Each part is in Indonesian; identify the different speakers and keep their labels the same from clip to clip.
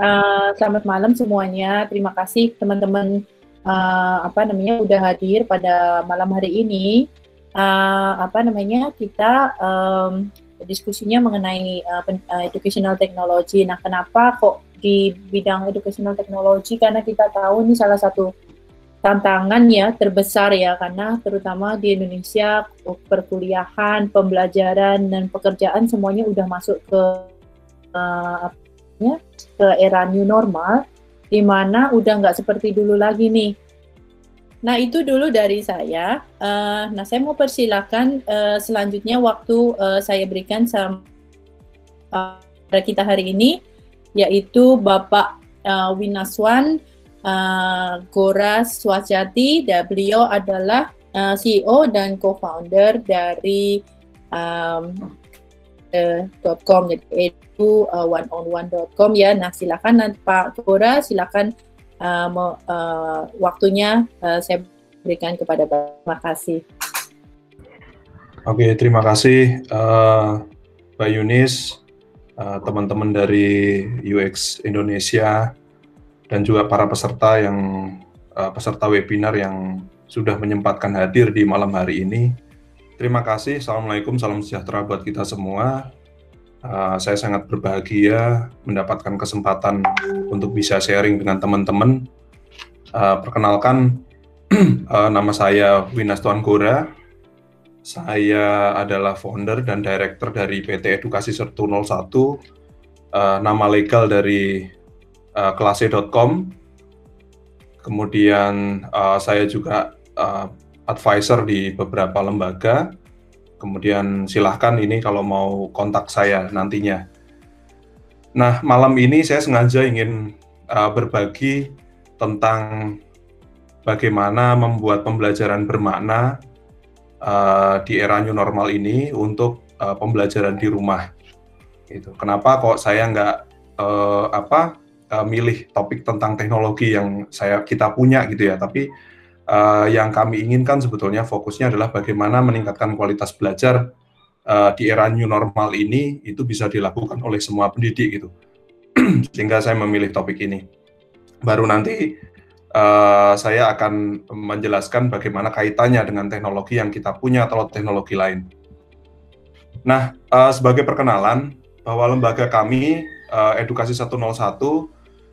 Speaker 1: Uh, selamat malam semuanya. Terima kasih teman-teman uh, apa namanya udah hadir pada malam hari ini. Uh, apa namanya kita um, diskusinya mengenai uh, educational technology. Nah, kenapa kok di bidang educational technology? Karena kita tahu ini salah satu tantangan ya terbesar ya karena terutama di Indonesia perkuliahan, pembelajaran dan pekerjaan semuanya udah masuk ke uh, ya, ke era new normal di mana udah nggak seperti dulu lagi nih. Nah itu dulu dari saya. Uh, nah saya mau persilakan uh, selanjutnya waktu uh, saya berikan sama uh, kita hari ini yaitu Bapak uh, Winaswan uh, Gora Swajati. Beliau adalah uh, CEO dan co-founder dari um, uh, .com jadi edu uh, one on one.com ya. Nah silakan nanti Pak Gora silakan uh, mau, uh, waktunya uh, saya berikan kepada Bapak. Terima kasih.
Speaker 2: Oke, terima kasih uh, Mbak Yunis, teman-teman uh, dari UX Indonesia, dan juga para peserta yang uh, peserta webinar yang sudah menyempatkan hadir di malam hari ini. Terima kasih. Assalamualaikum, salam sejahtera buat kita semua. Uh, saya sangat berbahagia mendapatkan kesempatan untuk bisa sharing dengan teman-teman. Uh, perkenalkan, uh, nama saya Winas Tuan Gora. Saya adalah founder dan director dari PT Edukasi Sertu 01. Uh, nama legal dari uh, klase.com. Kemudian uh, saya juga uh, advisor di beberapa lembaga. Kemudian silahkan ini kalau mau kontak saya nantinya. Nah, malam ini saya sengaja ingin uh, berbagi tentang bagaimana membuat pembelajaran bermakna uh, di era new normal ini untuk uh, pembelajaran di rumah. Gitu. Kenapa kok saya nggak uh, apa uh, milih topik tentang teknologi yang saya kita punya gitu ya, tapi uh, yang kami inginkan sebetulnya fokusnya adalah bagaimana meningkatkan kualitas belajar uh, di era new normal ini itu bisa dilakukan oleh semua pendidik gitu. Sehingga saya memilih topik ini. Baru nanti uh, saya akan menjelaskan bagaimana kaitannya dengan teknologi yang kita punya atau teknologi lain. Nah, uh, sebagai perkenalan bahwa lembaga kami uh, Edukasi 101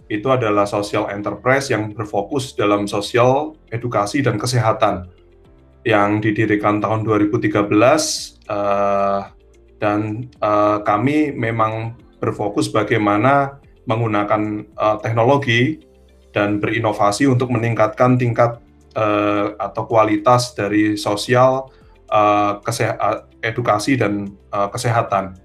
Speaker 2: itu adalah social enterprise yang berfokus dalam sosial, edukasi, dan kesehatan yang didirikan tahun 2013 uh, dan uh, kami memang berfokus bagaimana menggunakan uh, teknologi dan berinovasi untuk meningkatkan tingkat uh, atau kualitas dari sosial, uh, edukasi dan uh, kesehatan.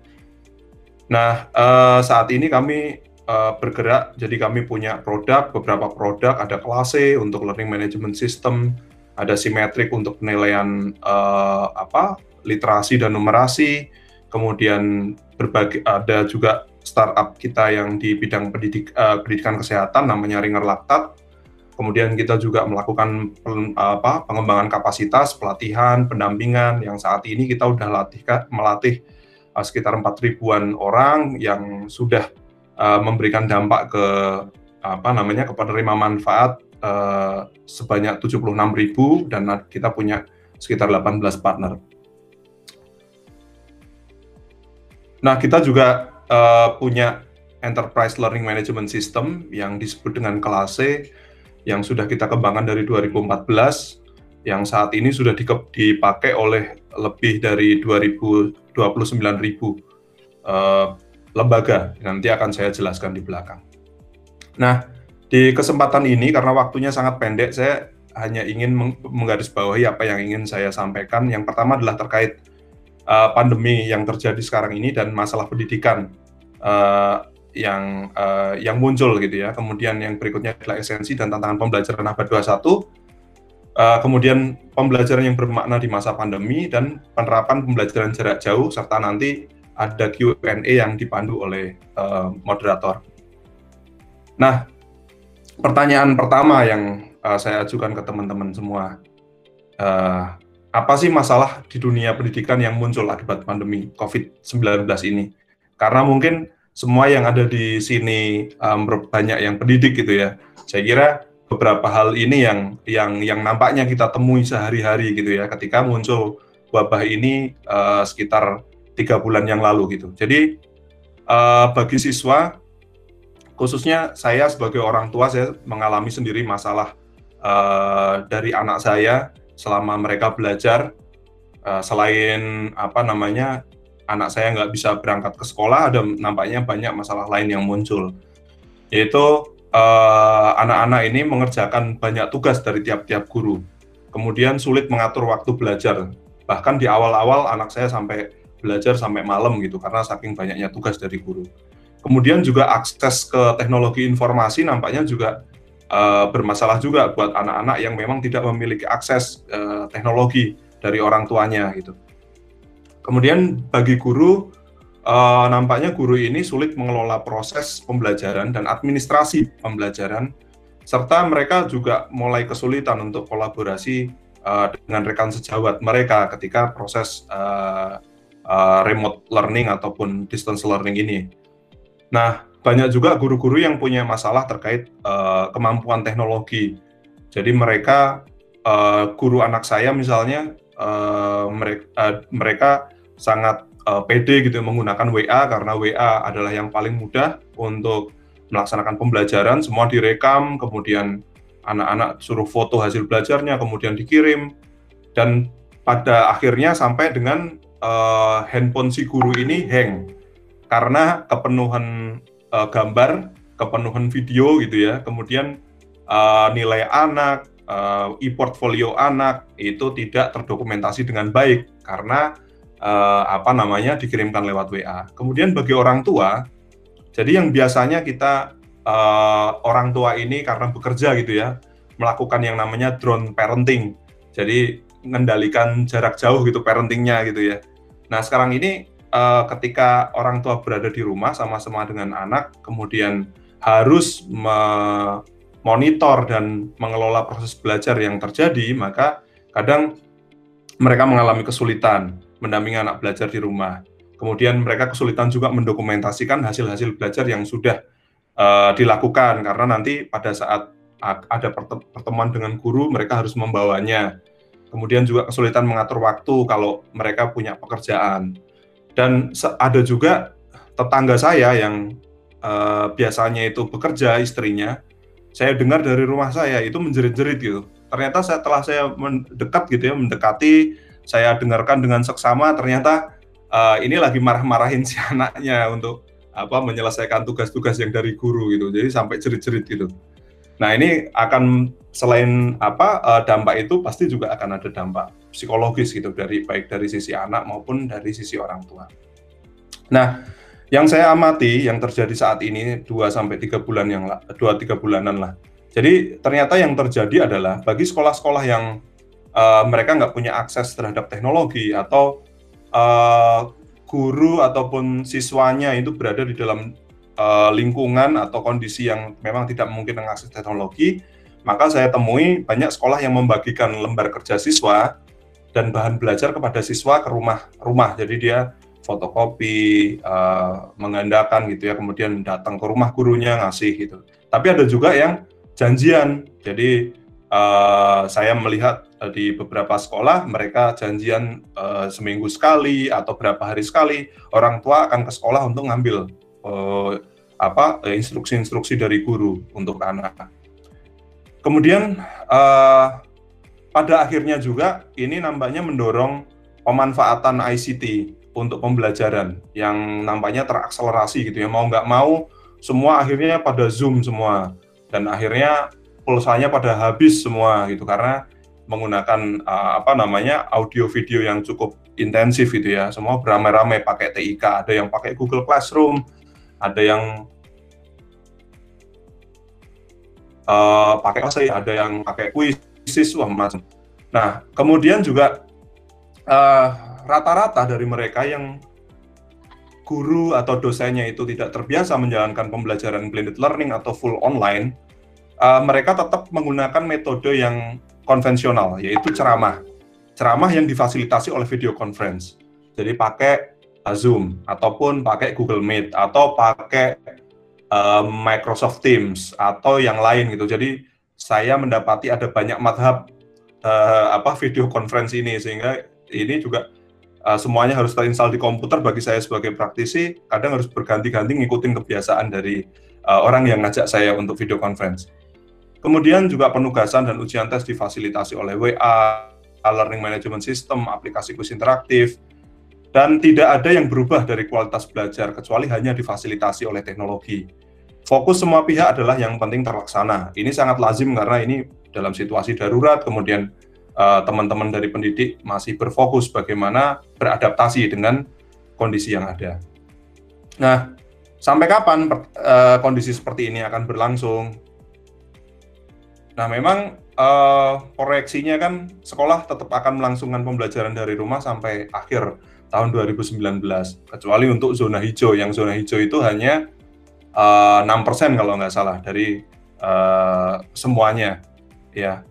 Speaker 2: Nah, uh, saat ini kami uh, bergerak. Jadi kami punya produk, beberapa produk, ada klase untuk learning management system, ada simetrik untuk penilaian uh, apa literasi dan numerasi, kemudian berbagai ada juga startup kita yang di bidang pendidik, uh, pendidikan kesehatan namanya Ringer Laktat. Kemudian kita juga melakukan apa, pengembangan kapasitas, pelatihan, pendampingan yang saat ini kita sudah latih, melatih sekitar 4 ribuan orang yang sudah uh, memberikan dampak ke apa namanya ke penerima manfaat uh, sebanyak 76.000 dan kita punya sekitar 18 partner. Nah, kita juga uh, punya Enterprise Learning Management System yang disebut dengan Klase yang sudah kita kembangkan dari 2014 yang saat ini sudah dipakai oleh lebih dari 2029.000 uh, lembaga. Nanti akan saya jelaskan di belakang. Nah, di kesempatan ini karena waktunya sangat pendek, saya hanya ingin menggarisbawahi apa yang ingin saya sampaikan. Yang pertama adalah terkait uh, pandemi yang terjadi sekarang ini dan masalah pendidikan uh, yang uh, yang muncul gitu ya. Kemudian yang berikutnya adalah esensi dan tantangan pembelajaran abad 21. Uh, kemudian pembelajaran yang bermakna di masa pandemi dan penerapan pembelajaran jarak jauh serta nanti ada Q&A yang dipandu oleh uh, moderator. Nah, pertanyaan pertama yang uh, saya ajukan ke teman-teman semua, uh, apa sih masalah di dunia pendidikan yang muncul akibat pandemi COVID-19 ini? Karena mungkin semua yang ada di sini um, banyak yang pendidik gitu ya. Saya kira beberapa hal ini yang yang yang nampaknya kita temui sehari-hari gitu ya ketika muncul wabah ini uh, sekitar tiga bulan yang lalu gitu. Jadi uh, bagi siswa khususnya saya sebagai orang tua saya mengalami sendiri masalah uh, dari anak saya selama mereka belajar uh, selain apa namanya anak saya nggak bisa berangkat ke sekolah, ada nampaknya banyak masalah lain yang muncul, yaitu anak-anak uh, ini mengerjakan banyak tugas dari tiap-tiap guru, kemudian sulit mengatur waktu belajar, bahkan di awal-awal anak saya sampai belajar sampai malam gitu karena saking banyaknya tugas dari guru. Kemudian juga akses ke teknologi informasi nampaknya juga uh, bermasalah juga buat anak-anak yang memang tidak memiliki akses uh, teknologi dari orang tuanya gitu. Kemudian bagi guru, uh, nampaknya guru ini sulit mengelola proses pembelajaran dan administrasi pembelajaran, serta mereka juga mulai kesulitan untuk kolaborasi dengan rekan sejawat mereka ketika proses uh, uh, remote learning ataupun distance learning ini. Nah, banyak juga guru-guru yang punya masalah terkait uh, kemampuan teknologi. Jadi mereka, uh, guru anak saya misalnya, uh, mereka, uh, mereka sangat uh, pede gitu menggunakan WA karena WA adalah yang paling mudah untuk melaksanakan pembelajaran, semua direkam, kemudian anak-anak suruh foto hasil belajarnya, kemudian dikirim, dan pada akhirnya sampai dengan uh, handphone si guru ini hang karena kepenuhan uh, gambar, kepenuhan video gitu ya, kemudian uh, nilai anak, uh, e-portfolio anak itu tidak terdokumentasi dengan baik karena uh, apa namanya dikirimkan lewat WA. Kemudian bagi orang tua, jadi yang biasanya kita uh, orang tua ini karena bekerja gitu ya, melakukan yang namanya drone parenting. Jadi mengendalikan jarak jauh gitu parentingnya gitu ya. Nah sekarang ini uh, ketika orang tua berada di rumah sama-sama dengan anak, kemudian harus memonitor dan mengelola proses belajar yang terjadi, maka kadang mereka mengalami kesulitan mendampingi anak belajar di rumah. Kemudian mereka kesulitan juga mendokumentasikan hasil-hasil belajar yang sudah uh, dilakukan karena nanti pada saat ada pertemuan dengan guru mereka harus membawanya. Kemudian juga kesulitan mengatur waktu kalau mereka punya pekerjaan. Dan ada juga tetangga saya yang uh, biasanya itu bekerja istrinya, saya dengar dari rumah saya itu menjerit-jerit gitu. Ternyata setelah saya mendekat gitu ya, mendekati saya dengarkan dengan seksama ternyata uh, ini lagi marah-marahin si anaknya untuk apa menyelesaikan tugas-tugas yang dari guru gitu. Jadi sampai cerit-cerit gitu. Nah, ini akan selain apa uh, dampak itu pasti juga akan ada dampak psikologis gitu dari baik dari sisi anak maupun dari sisi orang tua. Nah, yang saya amati yang terjadi saat ini 2 sampai 3 bulan yang 2 3 bulanan lah. Jadi ternyata yang terjadi adalah bagi sekolah-sekolah yang uh, mereka nggak punya akses terhadap teknologi atau uh, guru ataupun siswanya itu berada di dalam uh, lingkungan atau kondisi yang memang tidak mungkin mengakses teknologi, maka saya temui banyak sekolah yang membagikan lembar kerja siswa dan bahan belajar kepada siswa ke rumah-rumah. Jadi dia fotokopi, uh, mengandalkan gitu ya, kemudian datang ke rumah gurunya ngasih gitu. Tapi ada juga yang janjian. Jadi uh, saya melihat uh, di beberapa sekolah mereka janjian uh, seminggu sekali atau berapa hari sekali orang tua akan ke sekolah untuk ngambil uh, apa instruksi-instruksi dari guru untuk anak. Kemudian uh, pada akhirnya juga ini nampaknya mendorong pemanfaatan ICT untuk pembelajaran yang nampaknya terakselerasi gitu ya. Mau nggak mau semua akhirnya pada zoom semua. Dan akhirnya pulsanya pada habis semua gitu karena menggunakan uh, apa namanya audio video yang cukup intensif gitu ya. Semua beramai-ramai pakai TIK ada yang pakai Google Classroom ada yang uh, pakai sih ada yang pakai Quizzes wah macam nah kemudian juga uh, rata-rata dari mereka yang guru atau dosennya itu tidak terbiasa menjalankan pembelajaran blended learning atau full online uh, mereka tetap menggunakan metode yang konvensional, yaitu ceramah. Ceramah yang difasilitasi oleh video conference. Jadi pakai Zoom ataupun pakai Google Meet atau pakai uh, Microsoft Teams atau yang lain gitu. Jadi saya mendapati ada banyak madhab uh, apa video conference ini sehingga ini juga uh, semuanya harus terinstall di komputer bagi saya sebagai praktisi kadang harus berganti-ganti ngikutin kebiasaan dari uh, orang yang ngajak saya untuk video conference. Kemudian juga penugasan dan ujian tes difasilitasi oleh WA, learning management system, aplikasi kuis interaktif, dan tidak ada yang berubah dari kualitas belajar kecuali hanya difasilitasi oleh teknologi. Fokus semua pihak adalah yang penting terlaksana. Ini sangat lazim karena ini dalam situasi darurat, kemudian eh, teman-teman uh, dari pendidik masih berfokus bagaimana beradaptasi dengan kondisi yang ada. Nah, sampai kapan uh, kondisi seperti ini akan berlangsung? Nah, memang uh, proyeksinya kan sekolah tetap akan melangsungkan pembelajaran dari rumah sampai akhir tahun 2019. Kecuali untuk zona hijau, yang zona hijau itu hanya uh, eh, 6% kalau nggak salah dari uh, semuanya. Ya,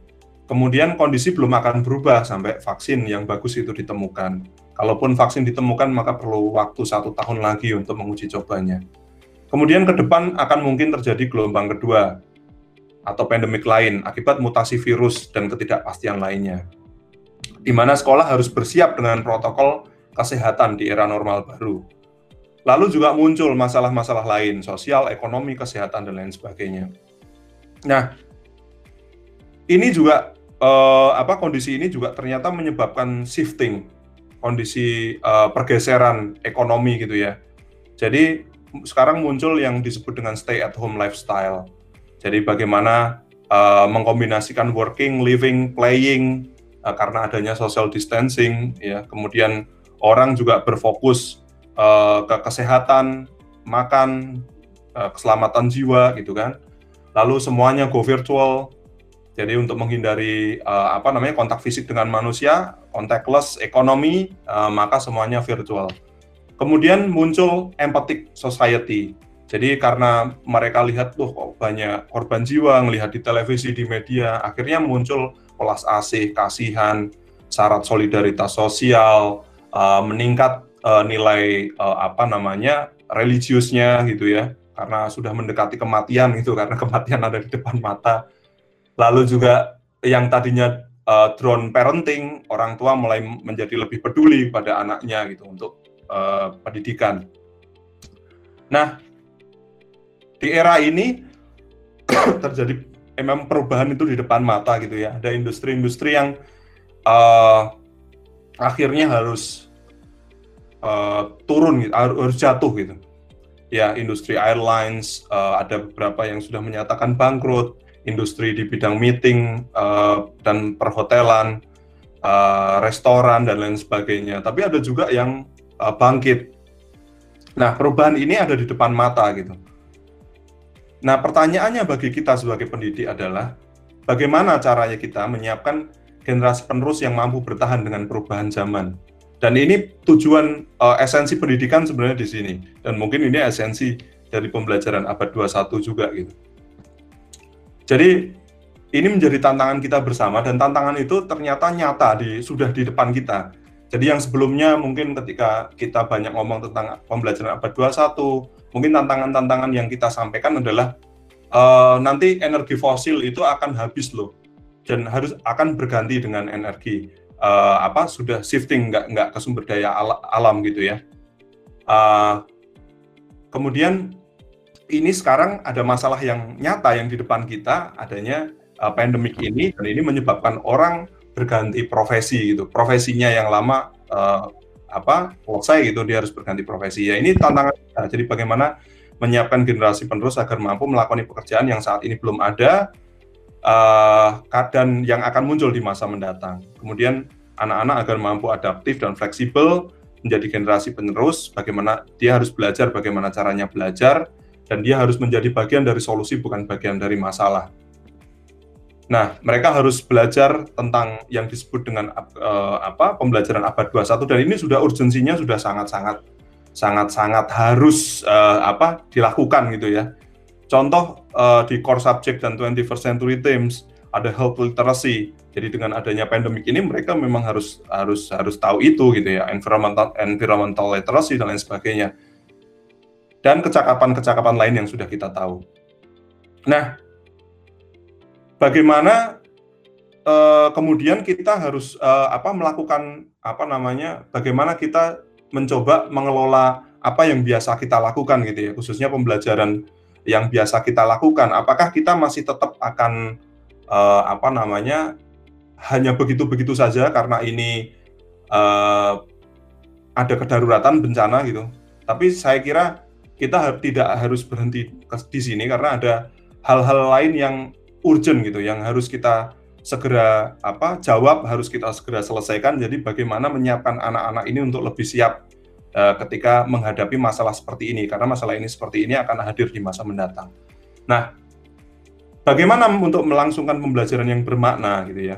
Speaker 2: kemudian kondisi belum akan berubah sampai vaksin yang bagus itu ditemukan. Kalaupun vaksin ditemukan, maka perlu waktu satu tahun lagi untuk menguji cobanya. Kemudian ke depan akan mungkin terjadi gelombang kedua, atau pandemik lain akibat mutasi virus dan ketidakpastian lainnya. Di mana sekolah harus bersiap dengan protokol kesehatan di era normal baru. Lalu juga muncul masalah-masalah lain, sosial, ekonomi, kesehatan, dan lain sebagainya. Nah, ini juga eh, apa kondisi ini juga ternyata menyebabkan shifting kondisi eh, pergeseran ekonomi gitu ya. Jadi sekarang muncul yang disebut dengan stay at home lifestyle jadi bagaimana uh, mengkombinasikan working, living, playing uh, karena adanya social distancing, ya. Kemudian orang juga berfokus uh, ke kesehatan, makan, uh, keselamatan jiwa, gitu kan. Lalu semuanya go virtual. Jadi untuk menghindari uh, apa namanya kontak fisik dengan manusia, contactless ekonomi, uh, maka semuanya virtual. Kemudian muncul empathic society jadi karena mereka lihat tuh kok banyak korban jiwa, ngelihat di televisi, di media, akhirnya muncul pelas asih, kasihan, syarat solidaritas sosial, uh, meningkat uh, nilai uh, apa namanya religiusnya gitu ya, karena sudah mendekati kematian itu karena kematian ada di depan mata. Lalu juga yang tadinya uh, drone parenting, orang tua mulai menjadi lebih peduli pada anaknya gitu untuk uh, pendidikan. Nah, di era ini terjadi memang perubahan itu di depan mata gitu ya. Ada industri-industri yang uh, akhirnya harus uh, turun, gitu, harus jatuh gitu. Ya, industri airlines uh, ada beberapa yang sudah menyatakan bangkrut, industri di bidang meeting uh, dan perhotelan, uh, restoran dan lain sebagainya. Tapi ada juga yang uh, bangkit. Nah, perubahan ini ada di depan mata gitu Nah, pertanyaannya bagi kita sebagai pendidik adalah bagaimana caranya kita menyiapkan generasi penerus yang mampu bertahan dengan perubahan zaman. Dan ini tujuan uh, esensi pendidikan sebenarnya di sini. Dan mungkin ini esensi dari pembelajaran abad 21 juga gitu. Jadi ini menjadi tantangan kita bersama dan tantangan itu ternyata nyata di sudah di depan kita. Jadi yang sebelumnya mungkin ketika kita banyak ngomong tentang pembelajaran abad 21, mungkin tantangan-tantangan yang kita sampaikan adalah uh, nanti energi fosil itu akan habis loh dan harus akan berganti dengan energi. Uh, apa sudah shifting nggak nggak ke sumber daya al alam gitu ya. Uh, kemudian ini sekarang ada masalah yang nyata yang di depan kita adanya uh, pandemik ini dan ini menyebabkan orang berganti profesi gitu. Profesinya yang lama uh, apa selesai gitu dia harus berganti profesi. Ya ini tantangan kita. Jadi bagaimana menyiapkan generasi penerus agar mampu melakukan pekerjaan yang saat ini belum ada uh, yang akan muncul di masa mendatang kemudian anak-anak agar mampu adaptif dan fleksibel menjadi generasi penerus bagaimana dia harus belajar bagaimana caranya belajar dan dia harus menjadi bagian dari solusi bukan bagian dari masalah Nah, mereka harus belajar tentang yang disebut dengan uh, apa pembelajaran abad 21 dan ini sudah urgensinya sudah sangat-sangat sangat-sangat harus uh, apa dilakukan gitu ya. Contoh uh, di core subject dan 21st century themes ada health literacy Jadi dengan adanya pandemik ini mereka memang harus harus harus tahu itu gitu ya, environmental environmental literacy dan lain sebagainya. Dan kecakapan-kecakapan lain yang sudah kita tahu. Nah, bagaimana uh, kemudian kita harus uh, apa melakukan apa namanya? Bagaimana kita mencoba mengelola apa yang biasa kita lakukan gitu ya, khususnya pembelajaran yang biasa kita lakukan. Apakah kita masih tetap akan uh, apa namanya hanya begitu-begitu saja karena ini uh, ada kedaruratan bencana gitu. Tapi saya kira kita tidak harus berhenti di sini karena ada hal-hal lain yang urgent gitu yang harus kita segera apa jawab harus kita segera selesaikan jadi bagaimana menyiapkan anak-anak ini untuk lebih siap uh, ketika menghadapi masalah seperti ini karena masalah ini seperti ini akan hadir di masa mendatang. Nah, bagaimana untuk melangsungkan pembelajaran yang bermakna gitu ya?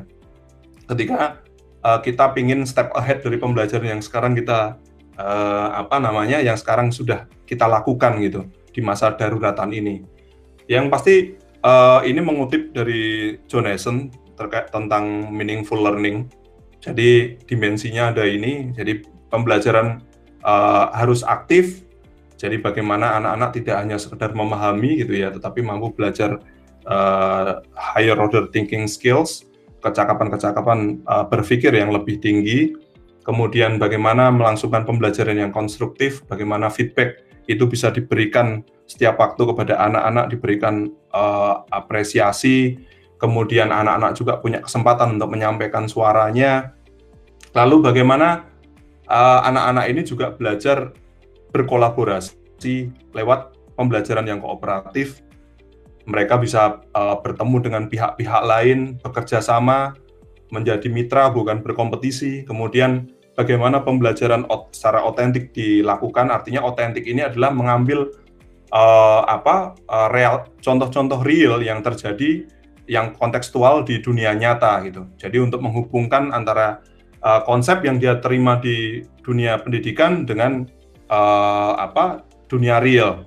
Speaker 2: ketika uh, kita ingin step ahead dari pembelajaran yang sekarang kita uh, apa namanya yang sekarang sudah kita lakukan gitu di masa daruratan ini. Yang pasti uh, ini mengutip dari John Essen terkait tentang meaningful learning. Jadi dimensinya ada ini. Jadi pembelajaran uh, harus aktif. Jadi bagaimana anak-anak tidak hanya sekedar memahami gitu ya, tetapi mampu belajar uh, higher order thinking skills kecakapan-kecakapan uh, berpikir yang lebih tinggi, kemudian bagaimana melangsungkan pembelajaran yang konstruktif, bagaimana feedback itu bisa diberikan setiap waktu kepada anak-anak, diberikan uh, apresiasi, kemudian anak-anak juga punya kesempatan untuk menyampaikan suaranya. Lalu bagaimana uh, anak-anak ini juga belajar berkolaborasi lewat pembelajaran yang kooperatif, mereka bisa uh, bertemu dengan pihak-pihak lain, bekerja sama, menjadi mitra bukan berkompetisi. Kemudian bagaimana pembelajaran secara otentik dilakukan? Artinya otentik ini adalah mengambil uh, apa uh, real contoh-contoh real yang terjadi yang kontekstual di dunia nyata gitu. Jadi untuk menghubungkan antara uh, konsep yang dia terima di dunia pendidikan dengan uh, apa dunia real.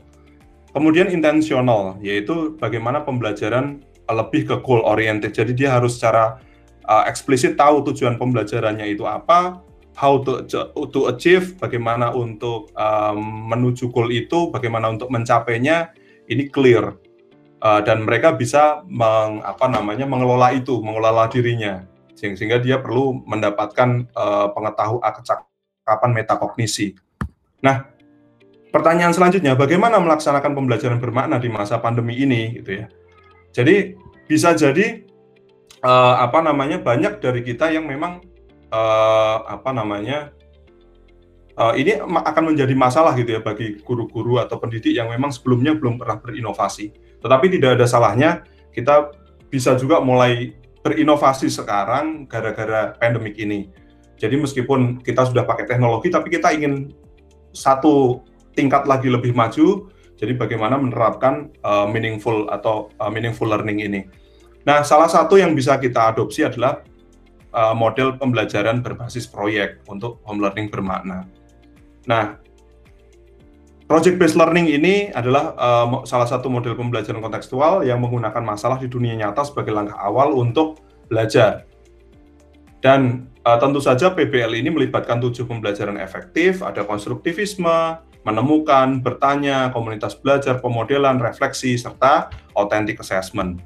Speaker 2: Kemudian intensional, yaitu bagaimana pembelajaran lebih ke goal oriented. Jadi dia harus secara uh, eksplisit tahu tujuan pembelajarannya itu apa, how to to achieve, bagaimana untuk um, menuju goal itu, bagaimana untuk mencapainya, ini clear. Uh, dan mereka bisa meng, apa namanya mengelola itu, mengelola dirinya, sehingga dia perlu mendapatkan uh, pengetahuan kecakapan metakognisi. Nah, pertanyaan selanjutnya, bagaimana melaksanakan pembelajaran bermakna di masa pandemi ini, gitu ya. Jadi bisa jadi uh, apa namanya banyak dari kita yang memang uh, apa namanya uh, ini akan menjadi masalah gitu ya bagi guru-guru atau pendidik yang memang sebelumnya belum pernah berinovasi. Tetapi tidak ada salahnya kita bisa juga mulai berinovasi sekarang gara-gara pandemik ini. Jadi meskipun kita sudah pakai teknologi, tapi kita ingin satu tingkat lagi lebih maju. Jadi bagaimana menerapkan uh, meaningful atau uh, meaningful learning ini. Nah, salah satu yang bisa kita adopsi adalah uh, model pembelajaran berbasis proyek untuk home learning bermakna. Nah, project based learning ini adalah uh, salah satu model pembelajaran kontekstual yang menggunakan masalah di dunia nyata sebagai langkah awal untuk belajar. Dan uh, tentu saja PBL ini melibatkan tujuh pembelajaran efektif, ada konstruktivisme, menemukan, bertanya, komunitas belajar, pemodelan, refleksi, serta authentic assessment.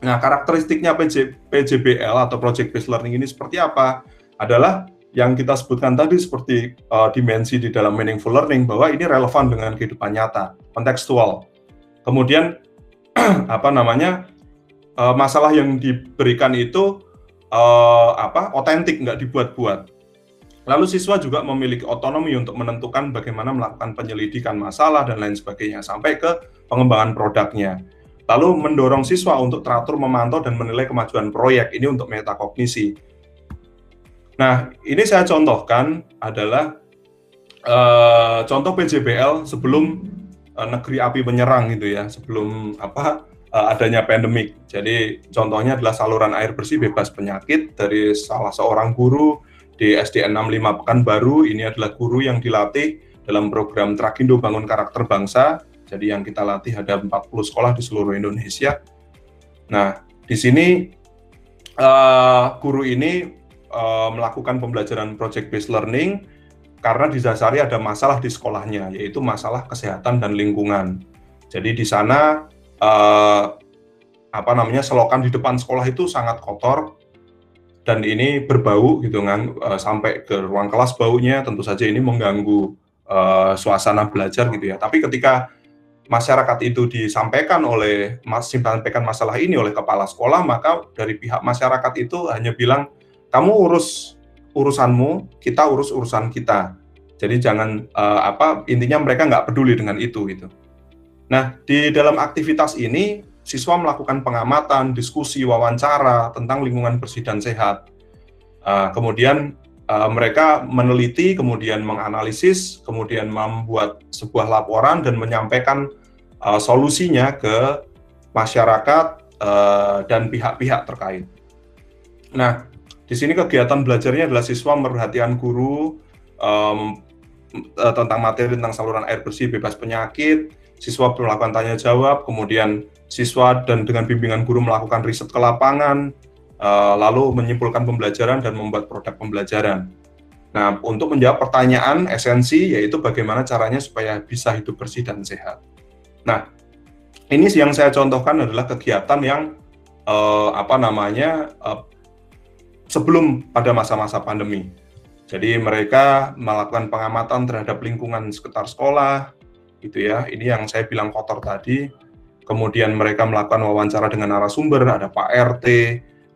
Speaker 2: Nah, karakteristiknya PJ, PJBL atau Project Based Learning ini seperti apa? Adalah yang kita sebutkan tadi seperti uh, dimensi di dalam meaningful learning bahwa ini relevan dengan kehidupan nyata, kontekstual. Kemudian apa namanya uh, masalah yang diberikan itu uh, apa otentik nggak dibuat-buat Lalu siswa juga memiliki otonomi untuk menentukan bagaimana melakukan penyelidikan masalah dan lain sebagainya sampai ke pengembangan produknya. Lalu mendorong siswa untuk teratur memantau dan menilai kemajuan proyek ini untuk metakognisi. Nah, ini saya contohkan adalah uh, contoh PJBL sebelum uh, negeri api menyerang gitu ya, sebelum apa uh, adanya pandemik. Jadi contohnya adalah saluran air bersih bebas penyakit dari salah seorang guru di SDN 65 Pekanbaru ini adalah guru yang dilatih dalam program Trakindo Bangun Karakter Bangsa. Jadi yang kita latih ada 40 sekolah di seluruh Indonesia. Nah, di sini uh, guru ini uh, melakukan pembelajaran project based learning karena didasari ada masalah di sekolahnya, yaitu masalah kesehatan dan lingkungan. Jadi di sana uh, apa namanya selokan di depan sekolah itu sangat kotor dan ini berbau gitu kan uh, sampai ke ruang kelas baunya tentu saja ini mengganggu uh, suasana belajar gitu ya. Tapi ketika masyarakat itu disampaikan oleh mas sampaikan masalah ini oleh kepala sekolah maka dari pihak masyarakat itu hanya bilang kamu urus urusanmu kita urus urusan kita jadi jangan uh, apa intinya mereka nggak peduli dengan itu gitu nah di dalam aktivitas ini siswa melakukan pengamatan, diskusi, wawancara tentang lingkungan bersih dan sehat. Uh, kemudian uh, mereka meneliti, kemudian menganalisis, kemudian membuat sebuah laporan dan menyampaikan uh, solusinya ke masyarakat uh, dan pihak-pihak terkait. Nah, di sini kegiatan belajarnya adalah siswa memperhatikan guru um, tentang materi tentang saluran air bersih bebas penyakit, siswa melakukan tanya jawab, kemudian siswa dan dengan bimbingan guru melakukan riset ke lapangan, uh, lalu menyimpulkan pembelajaran dan membuat produk pembelajaran. Nah, untuk menjawab pertanyaan esensi yaitu bagaimana caranya supaya bisa hidup bersih dan sehat. Nah, ini yang saya contohkan adalah kegiatan yang uh, apa namanya uh, sebelum pada masa-masa pandemi. Jadi mereka melakukan pengamatan terhadap lingkungan sekitar sekolah, gitu ya. Ini yang saya bilang kotor tadi kemudian mereka melakukan wawancara dengan narasumber, ada Pak RT,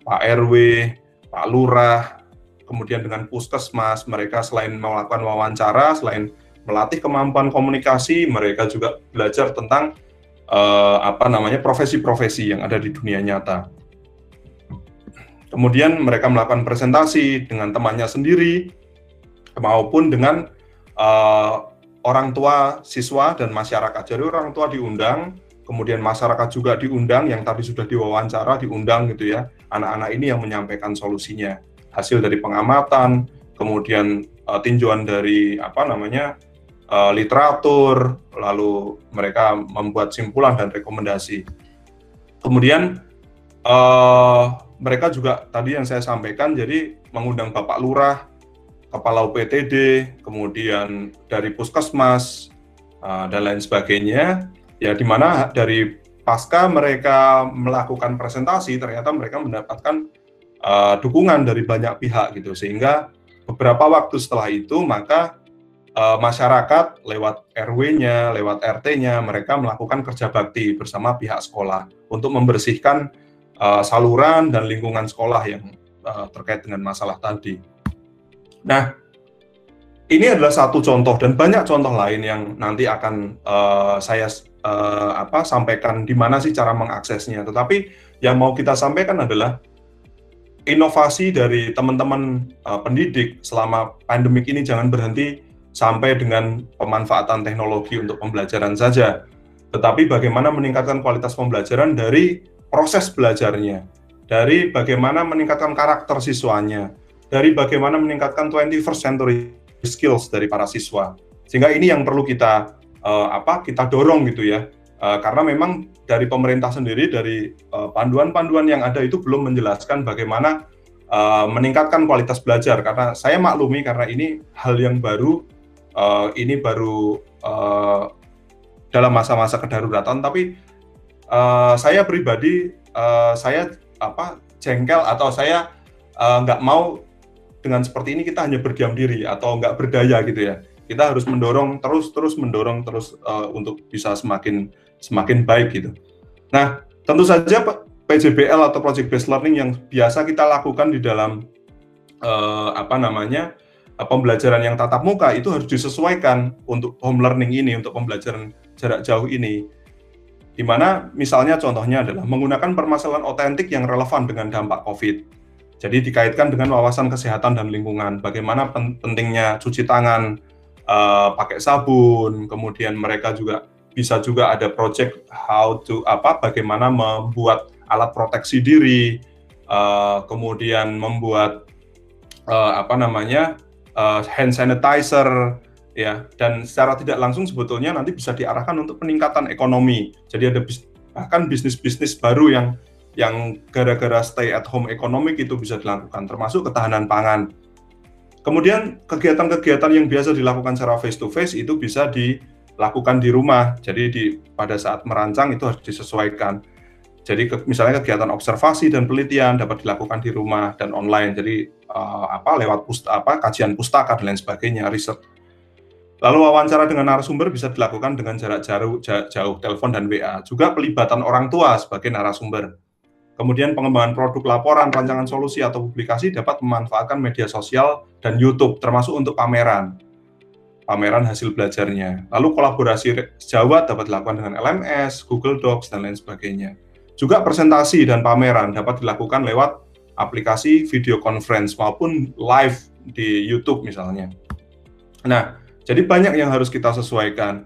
Speaker 2: Pak RW, Pak Lurah, kemudian dengan puskesmas, mereka selain melakukan wawancara, selain melatih kemampuan komunikasi, mereka juga belajar tentang uh, apa namanya profesi-profesi yang ada di dunia nyata. Kemudian mereka melakukan presentasi dengan temannya sendiri maupun dengan uh, orang tua siswa dan masyarakat. Jadi orang tua diundang kemudian masyarakat juga diundang yang tadi sudah diwawancara diundang gitu ya. Anak-anak ini yang menyampaikan solusinya. Hasil dari pengamatan kemudian uh, tinjauan dari apa namanya uh, literatur lalu mereka membuat simpulan dan rekomendasi. Kemudian uh, mereka juga tadi yang saya sampaikan jadi mengundang bapak lurah kepala UPTD kemudian dari puskesmas uh, dan lain sebagainya. Ya di mana dari pasca mereka melakukan presentasi ternyata mereka mendapatkan uh, dukungan dari banyak pihak gitu. Sehingga beberapa waktu setelah itu maka uh, masyarakat lewat RW-nya, lewat RT-nya mereka melakukan kerja bakti bersama pihak sekolah untuk membersihkan uh, saluran dan lingkungan sekolah yang uh, terkait dengan masalah tadi. Nah, ini adalah satu contoh dan banyak contoh lain yang nanti akan uh, saya uh, apa sampaikan di mana sih cara mengaksesnya. Tetapi yang mau kita sampaikan adalah inovasi dari teman-teman uh, pendidik selama pandemik ini jangan berhenti sampai dengan pemanfaatan teknologi untuk pembelajaran saja, tetapi bagaimana meningkatkan kualitas pembelajaran dari proses belajarnya, dari bagaimana meningkatkan karakter siswanya, dari bagaimana meningkatkan 21st century skills dari para siswa. Sehingga ini yang perlu kita uh, apa kita dorong gitu ya uh, karena memang dari pemerintah sendiri dari eh, panduan-panduan uh, yang ada itu belum menjelaskan bagaimana uh, meningkatkan kualitas belajar karena saya maklumi karena ini hal yang baru uh, ini baru uh, dalam masa-masa kedaruratan tapi uh, saya pribadi uh, saya apa jengkel atau saya nggak uh, mau dengan seperti ini kita hanya berdiam diri atau nggak berdaya gitu ya kita harus mendorong terus terus mendorong terus uh, untuk bisa semakin semakin baik gitu. Nah, tentu saja PJBL atau project based learning yang biasa kita lakukan di dalam uh, apa namanya pembelajaran yang tatap muka itu harus disesuaikan untuk home learning ini untuk pembelajaran jarak jauh ini. Di mana misalnya contohnya adalah menggunakan permasalahan otentik yang relevan dengan dampak COVID. Jadi dikaitkan dengan wawasan kesehatan dan lingkungan, bagaimana pentingnya cuci tangan, uh, pakai sabun, kemudian mereka juga bisa juga ada project how to apa bagaimana membuat alat proteksi diri, uh, kemudian membuat uh, apa namanya uh, hand sanitizer ya dan secara tidak langsung sebetulnya nanti bisa diarahkan untuk peningkatan ekonomi. Jadi ada bis, bahkan bisnis-bisnis baru yang yang gara-gara stay at home ekonomik itu bisa dilakukan, termasuk ketahanan pangan. Kemudian kegiatan-kegiatan yang biasa dilakukan secara face to face itu bisa dilakukan di rumah. Jadi di pada saat merancang itu harus disesuaikan. Jadi ke, misalnya kegiatan observasi dan penelitian dapat dilakukan di rumah dan online. Jadi uh, apa lewat pusta, apa kajian pustaka dan lain sebagainya, riset. Lalu wawancara dengan narasumber bisa dilakukan dengan jarak jauh, jauh telepon dan WA. Juga pelibatan orang tua sebagai narasumber. Kemudian pengembangan produk laporan, rancangan solusi atau publikasi dapat memanfaatkan media sosial dan YouTube termasuk untuk pameran. Pameran hasil belajarnya. Lalu kolaborasi sejawat dapat dilakukan dengan LMS, Google Docs dan lain sebagainya. Juga presentasi dan pameran dapat dilakukan lewat aplikasi video conference maupun live di YouTube misalnya. Nah, jadi banyak yang harus kita sesuaikan.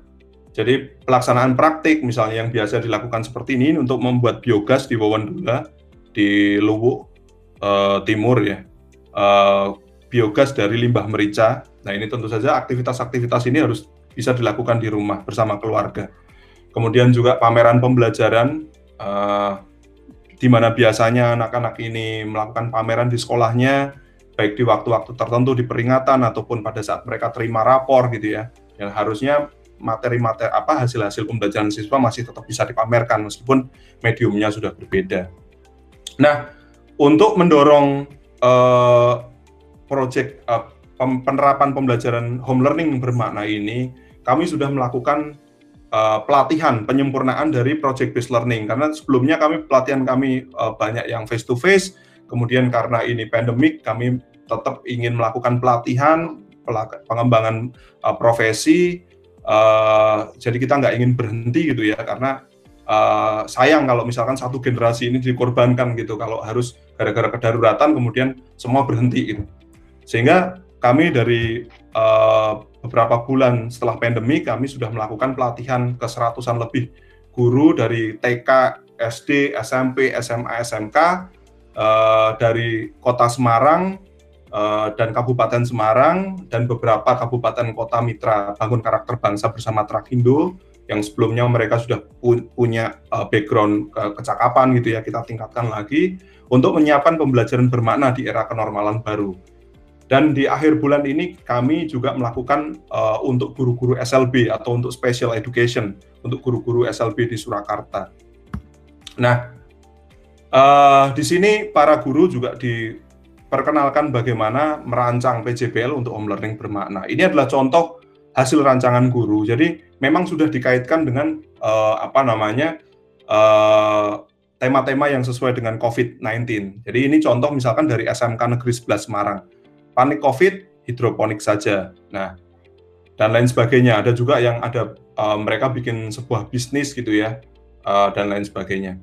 Speaker 2: Jadi pelaksanaan praktik misalnya yang biasa dilakukan seperti ini untuk membuat biogas di Wawandula di Luwu uh, Timur ya. Uh, biogas dari limbah merica. Nah, ini tentu saja aktivitas-aktivitas ini harus bisa dilakukan di rumah bersama keluarga. Kemudian juga pameran pembelajaran uh, di mana biasanya anak-anak ini melakukan pameran di sekolahnya baik di waktu-waktu tertentu di peringatan ataupun pada saat mereka terima rapor gitu ya. Yang harusnya materi-materi apa hasil-hasil pembelajaran siswa masih tetap bisa dipamerkan meskipun mediumnya sudah berbeda. Nah, untuk mendorong uh, proyek uh, penerapan pembelajaran home learning bermakna ini, kami sudah melakukan uh, pelatihan penyempurnaan dari project based learning karena sebelumnya kami pelatihan kami uh, banyak yang face to face, kemudian karena ini pandemik kami tetap ingin melakukan pelatihan pengembangan uh, profesi Uh, jadi kita nggak ingin berhenti gitu ya karena uh, sayang kalau misalkan satu generasi ini dikorbankan gitu kalau harus gara-gara kedaruratan kemudian semua berhenti gitu. Sehingga kami dari uh, beberapa bulan setelah pandemi kami sudah melakukan pelatihan ke seratusan lebih guru dari TK, SD, SMP, SMA, SMK uh, dari Kota Semarang Eh, dan Kabupaten Semarang dan beberapa kabupaten kota mitra bangun karakter bangsa bersama Trakindo yang sebelumnya mereka sudah pu punya uh, background uh, kecakapan gitu ya kita tingkatkan lagi untuk menyiapkan pembelajaran bermakna di era kenormalan baru. Dan di akhir bulan ini kami juga melakukan uh, untuk guru-guru SLB atau untuk special education untuk guru-guru SLB di Surakarta. Nah, uh, di sini para guru juga di perkenalkan bagaimana merancang PJBL untuk home learning bermakna. Ini adalah contoh hasil rancangan guru. Jadi memang sudah dikaitkan dengan uh, apa namanya eh, tema-tema yang sesuai dengan COVID-19. Jadi ini contoh misalkan dari SMK Negeri 11 Semarang. Panik COVID, hidroponik saja. Nah, dan lain sebagainya. Ada juga yang ada uh, mereka bikin sebuah bisnis gitu ya, uh, dan lain sebagainya.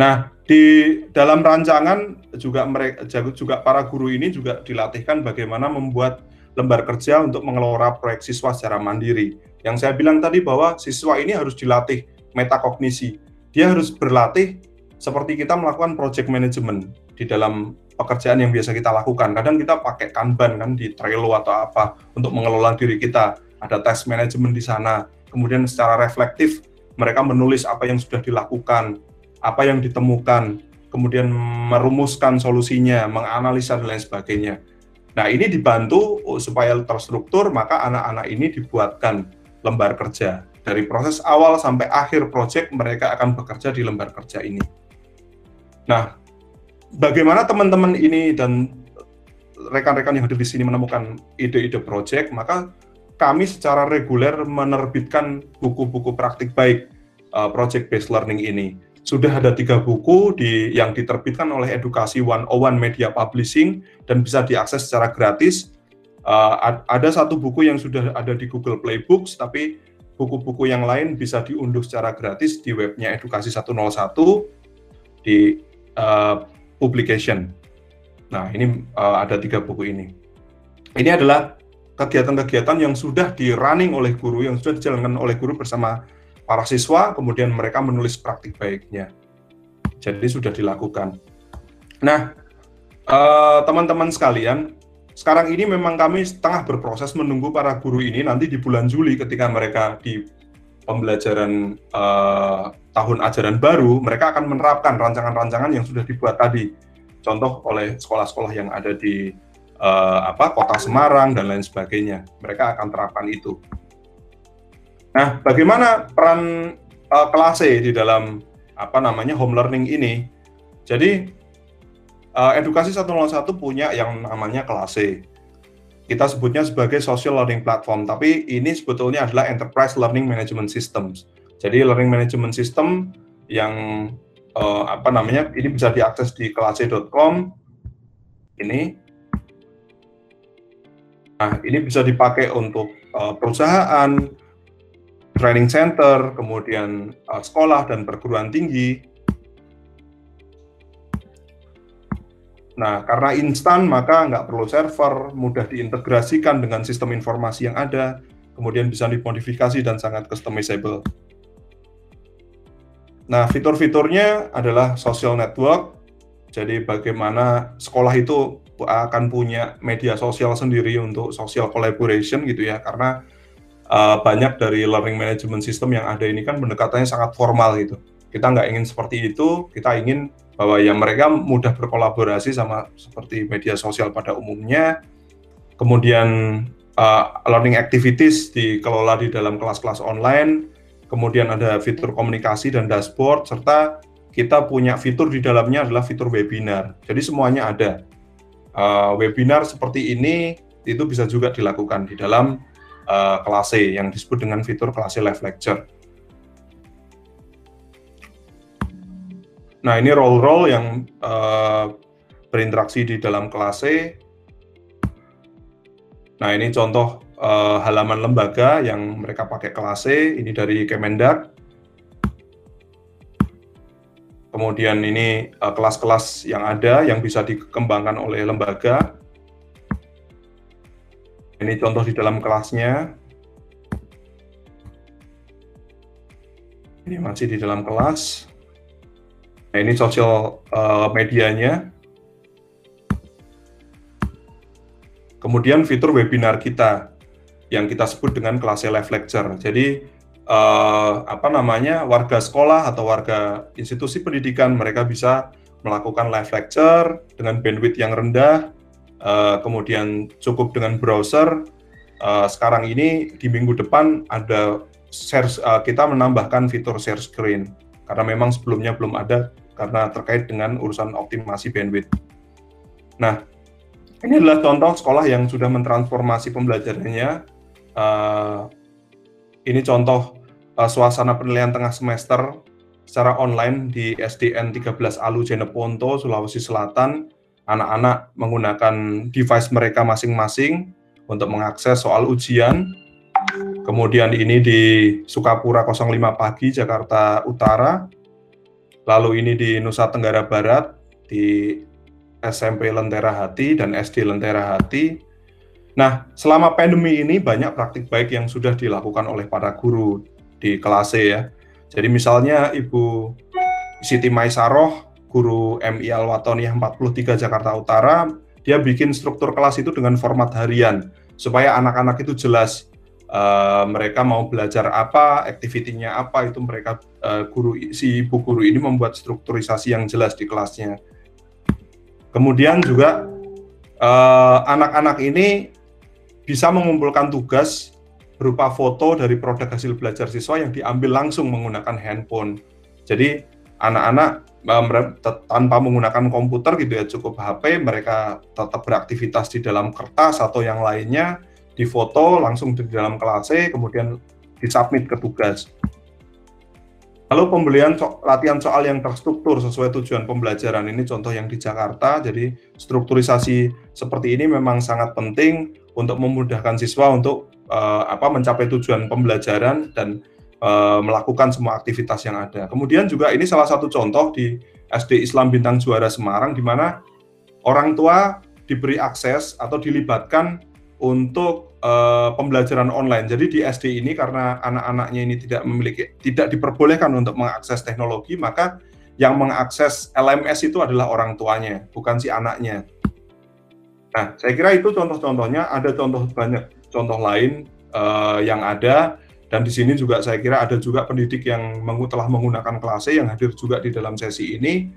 Speaker 2: Nah, di dalam rancangan juga mereka juga para guru ini juga dilatihkan bagaimana membuat lembar kerja untuk mengelola proyek siswa secara mandiri. Yang saya bilang tadi bahwa siswa ini harus dilatih metakognisi. Dia harus berlatih seperti kita melakukan project management di dalam pekerjaan yang biasa kita lakukan. Kadang kita pakai Kanban kan di Trello atau apa untuk mengelola diri kita. Ada task management di sana. Kemudian secara reflektif mereka menulis apa yang sudah dilakukan, apa yang ditemukan, kemudian merumuskan solusinya, menganalisa dan lain sebagainya. Nah, ini dibantu supaya terstruktur, maka anak-anak ini dibuatkan lembar kerja. Dari proses awal sampai akhir proyek, mereka akan bekerja di lembar kerja ini. Nah, bagaimana teman-teman ini dan rekan-rekan yang hadir di sini menemukan ide-ide proyek, maka kami secara reguler menerbitkan buku-buku praktik baik uh, project based learning ini sudah ada tiga buku di, yang diterbitkan oleh Edukasi 101 Media Publishing dan bisa diakses secara gratis. Uh, ada satu buku yang sudah ada di Google Play Books, tapi buku-buku yang lain bisa diunduh secara gratis di webnya Edukasi 101 di uh, publication. Nah, ini uh, ada tiga buku ini. Ini adalah kegiatan-kegiatan yang sudah di running oleh guru, yang sudah dijalankan oleh guru bersama para siswa, kemudian mereka menulis praktik baiknya. Jadi sudah dilakukan. Nah, eh, teman-teman sekalian, sekarang ini memang kami setengah berproses menunggu para guru ini nanti di bulan Juli ketika mereka di pembelajaran uh, tahun ajaran baru, mereka akan menerapkan rancangan-rancangan yang sudah dibuat tadi. Contoh oleh sekolah-sekolah yang ada di uh, apa kota Semarang dan lain sebagainya. Mereka akan terapkan itu. Nah, bagaimana peran uh, kelas E di dalam apa namanya home learning ini? Jadi uh, edukasi 101 punya yang namanya kelas E. Kita sebutnya sebagai social learning platform, tapi ini sebetulnya adalah enterprise learning management systems. Jadi learning management system yang uh, apa namanya ini bisa diakses di kelase.com ini Nah, ini bisa dipakai untuk uh, perusahaan, training center, kemudian uh, sekolah dan perguruan tinggi. Nah, karena instan, maka nggak perlu server, mudah diintegrasikan dengan sistem informasi yang ada, kemudian bisa dimodifikasi dan sangat customizable. Nah, fitur-fiturnya adalah social network, jadi bagaimana sekolah itu akan punya media sosial sendiri untuk social collaboration gitu ya karena uh, banyak dari learning management system yang ada ini kan pendekatannya sangat formal gitu. Kita nggak ingin seperti itu kita ingin bahwa ya mereka mudah berkolaborasi sama seperti media sosial pada umumnya. Kemudian uh, learning activities dikelola di dalam kelas-kelas online. Kemudian ada fitur komunikasi dan dashboard serta kita punya fitur di dalamnya adalah fitur webinar. Jadi semuanya ada. Uh, webinar seperti ini itu bisa juga dilakukan di dalam uh, kelas C yang disebut dengan fitur kelas C live lecture. Nah ini role-role yang uh, berinteraksi di dalam kelas C. Nah ini contoh uh, halaman lembaga yang mereka pakai kelas C, ini dari Kemendak. Kemudian ini eh, kelas-kelas uh, yang ada yang bisa dikembangkan oleh lembaga. Ini contoh di dalam kelasnya. Ini masih di dalam kelas. Nah, ini sosial uh, medianya. Kemudian fitur webinar kita yang kita sebut dengan kelas live lecture. Jadi uh, apa namanya warga sekolah atau warga institusi pendidikan mereka bisa melakukan live lecture dengan bandwidth yang rendah, uh, kemudian cukup dengan browser. Uh, sekarang ini di minggu depan ada share, uh, kita menambahkan fitur share screen karena memang sebelumnya belum ada karena terkait dengan urusan optimasi bandwidth. Nah, ini adalah contoh sekolah yang sudah mentransformasi pembelajarannya. Uh, ini contoh uh, suasana penilaian tengah semester secara online di SDN 13 Alu Jeneponto, Sulawesi Selatan. Anak-anak menggunakan device mereka masing-masing untuk mengakses soal ujian. Kemudian ini di Sukapura 05 pagi, Jakarta Utara. Lalu ini di Nusa Tenggara Barat, di SMP Lentera Hati dan SD Lentera Hati. Nah, selama pandemi ini banyak praktik baik yang sudah dilakukan oleh para guru di kelas C ya. Jadi misalnya Ibu Siti Maisaroh, guru MI Al-Watoniyah 43 Jakarta Utara, dia bikin struktur kelas itu dengan format harian supaya anak-anak itu jelas uh, mereka mau belajar apa, aktivitinya apa itu mereka uh, guru si ibu guru ini membuat strukturisasi yang jelas di kelasnya. Kemudian juga eh, anak-anak uh, ini bisa mengumpulkan tugas berupa foto dari produk hasil belajar siswa yang diambil langsung menggunakan handphone. Jadi anak-anak tanpa menggunakan komputer gitu ya cukup HP mereka tetap beraktivitas di dalam kertas atau yang lainnya difoto langsung di dalam kelas C kemudian disubmit ke tugas. Lalu pembelian so latihan soal yang terstruktur sesuai tujuan pembelajaran ini contoh yang di Jakarta. Jadi strukturisasi seperti ini memang sangat penting untuk memudahkan siswa untuk uh, apa mencapai tujuan pembelajaran dan uh, melakukan semua aktivitas yang ada. Kemudian juga ini salah satu contoh di SD Islam Bintang Juara Semarang di mana orang tua diberi akses atau dilibatkan untuk uh, pembelajaran online. Jadi di SD ini karena anak-anaknya ini tidak memiliki tidak diperbolehkan untuk mengakses teknologi, maka yang mengakses LMS itu adalah orang tuanya, bukan si anaknya. Nah, saya kira itu contoh-contohnya. Ada contoh banyak contoh lain uh, yang ada Dan di sini juga saya kira ada juga pendidik yang telah menggunakan kelas yang hadir juga di dalam sesi ini.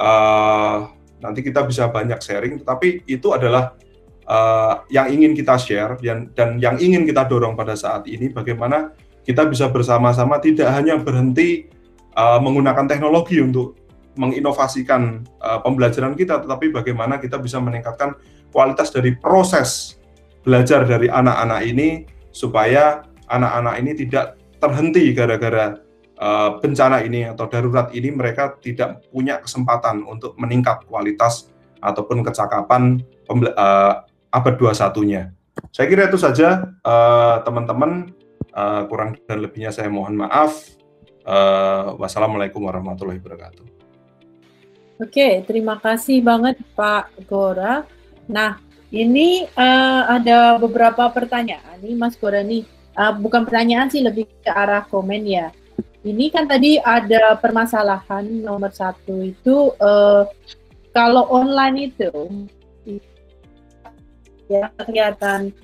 Speaker 2: Uh, nanti kita bisa banyak sharing, tetapi itu adalah uh, yang ingin kita share dan, dan yang ingin kita dorong pada saat ini bagaimana kita bisa bersama-sama tidak hanya berhenti uh, menggunakan teknologi untuk menginovasikan uh, pembelajaran kita, tetapi bagaimana kita bisa meningkatkan kualitas dari proses belajar dari anak-anak ini supaya anak-anak ini tidak terhenti gara-gara uh, bencana ini atau darurat ini mereka tidak punya kesempatan untuk meningkat kualitas ataupun kecakapan uh, abad 21-nya. Saya kira itu saja teman-teman uh, kurang dan lebihnya saya mohon maaf. Wassalamualaikum warahmatullahi wabarakatuh.
Speaker 1: Oke, terima kasih banget Pak Gora. Nah, ini uh, ada beberapa pertanyaan nih Mas Gora nih uh, bukan pertanyaan sih lebih ke arah komen ya. Ini kan tadi ada permasalahan nomor satu itu uh, kalau online itu ya kelihatan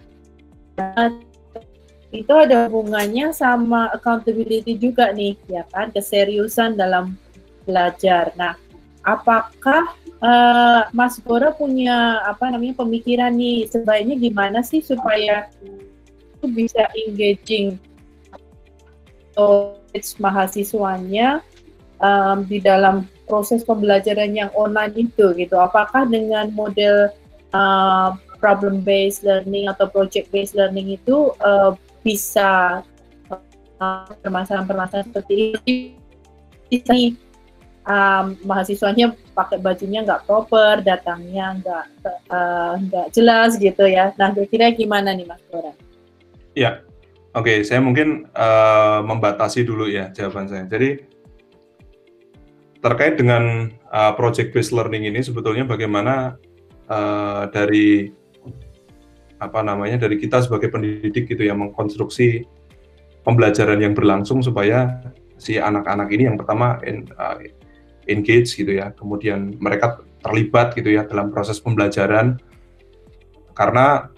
Speaker 1: itu ada hubungannya sama accountability juga nih ya kan keseriusan dalam belajar. Nah, apakah uh, Mas Gora punya apa namanya pemikiran nih sebaiknya gimana sih supaya itu bisa engaging mahasiswanya um, di dalam proses pembelajaran yang online itu gitu. Apakah dengan model uh, problem based learning atau project based learning itu uh, bisa uh, permasalahan-permasalahan uh, seperti ini um, mahasiswanya pakai bajunya nggak proper, datangnya nggak nggak uh, jelas gitu ya. Nah, kira-kira gimana nih Mas Bora?
Speaker 2: Ya, oke. Okay, saya mungkin uh, membatasi dulu ya jawaban saya. Jadi terkait dengan uh, project based learning ini sebetulnya bagaimana uh, dari apa namanya dari kita sebagai pendidik gitu yang mengkonstruksi pembelajaran yang berlangsung supaya si anak-anak ini yang pertama in, uh, engage gitu ya, kemudian mereka terlibat gitu ya dalam proses pembelajaran karena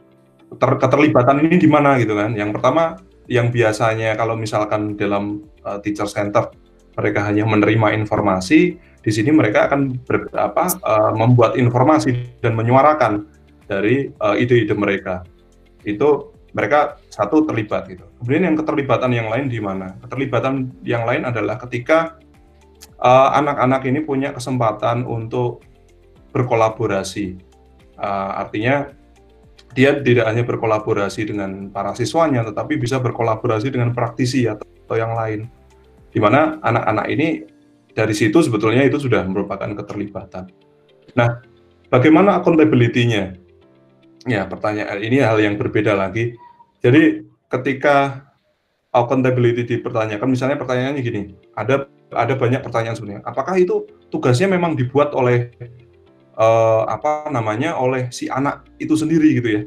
Speaker 2: ter keterlibatan ini di mana gitu kan. Yang pertama yang biasanya kalau misalkan dalam uh, teacher center mereka hanya menerima informasi, di sini mereka akan ber, uh, membuat informasi dan menyuarakan dari uh, ide-ide mereka. Itu mereka satu terlibat gitu. Kemudian yang keterlibatan yang lain di mana? Keterlibatan yang lain adalah ketika anak-anak uh, ini punya kesempatan untuk berkolaborasi. Uh, artinya dia tidak hanya berkolaborasi dengan para siswanya, tetapi bisa berkolaborasi dengan praktisi atau, yang lain. Di mana anak-anak ini dari situ sebetulnya itu sudah merupakan keterlibatan. Nah, bagaimana accountability-nya? Ya, pertanyaan ini hal yang berbeda lagi. Jadi ketika accountability dipertanyakan, misalnya pertanyaannya gini, ada ada banyak pertanyaan sebenarnya. Apakah itu tugasnya memang dibuat oleh uh, apa namanya oleh si anak itu sendiri gitu ya.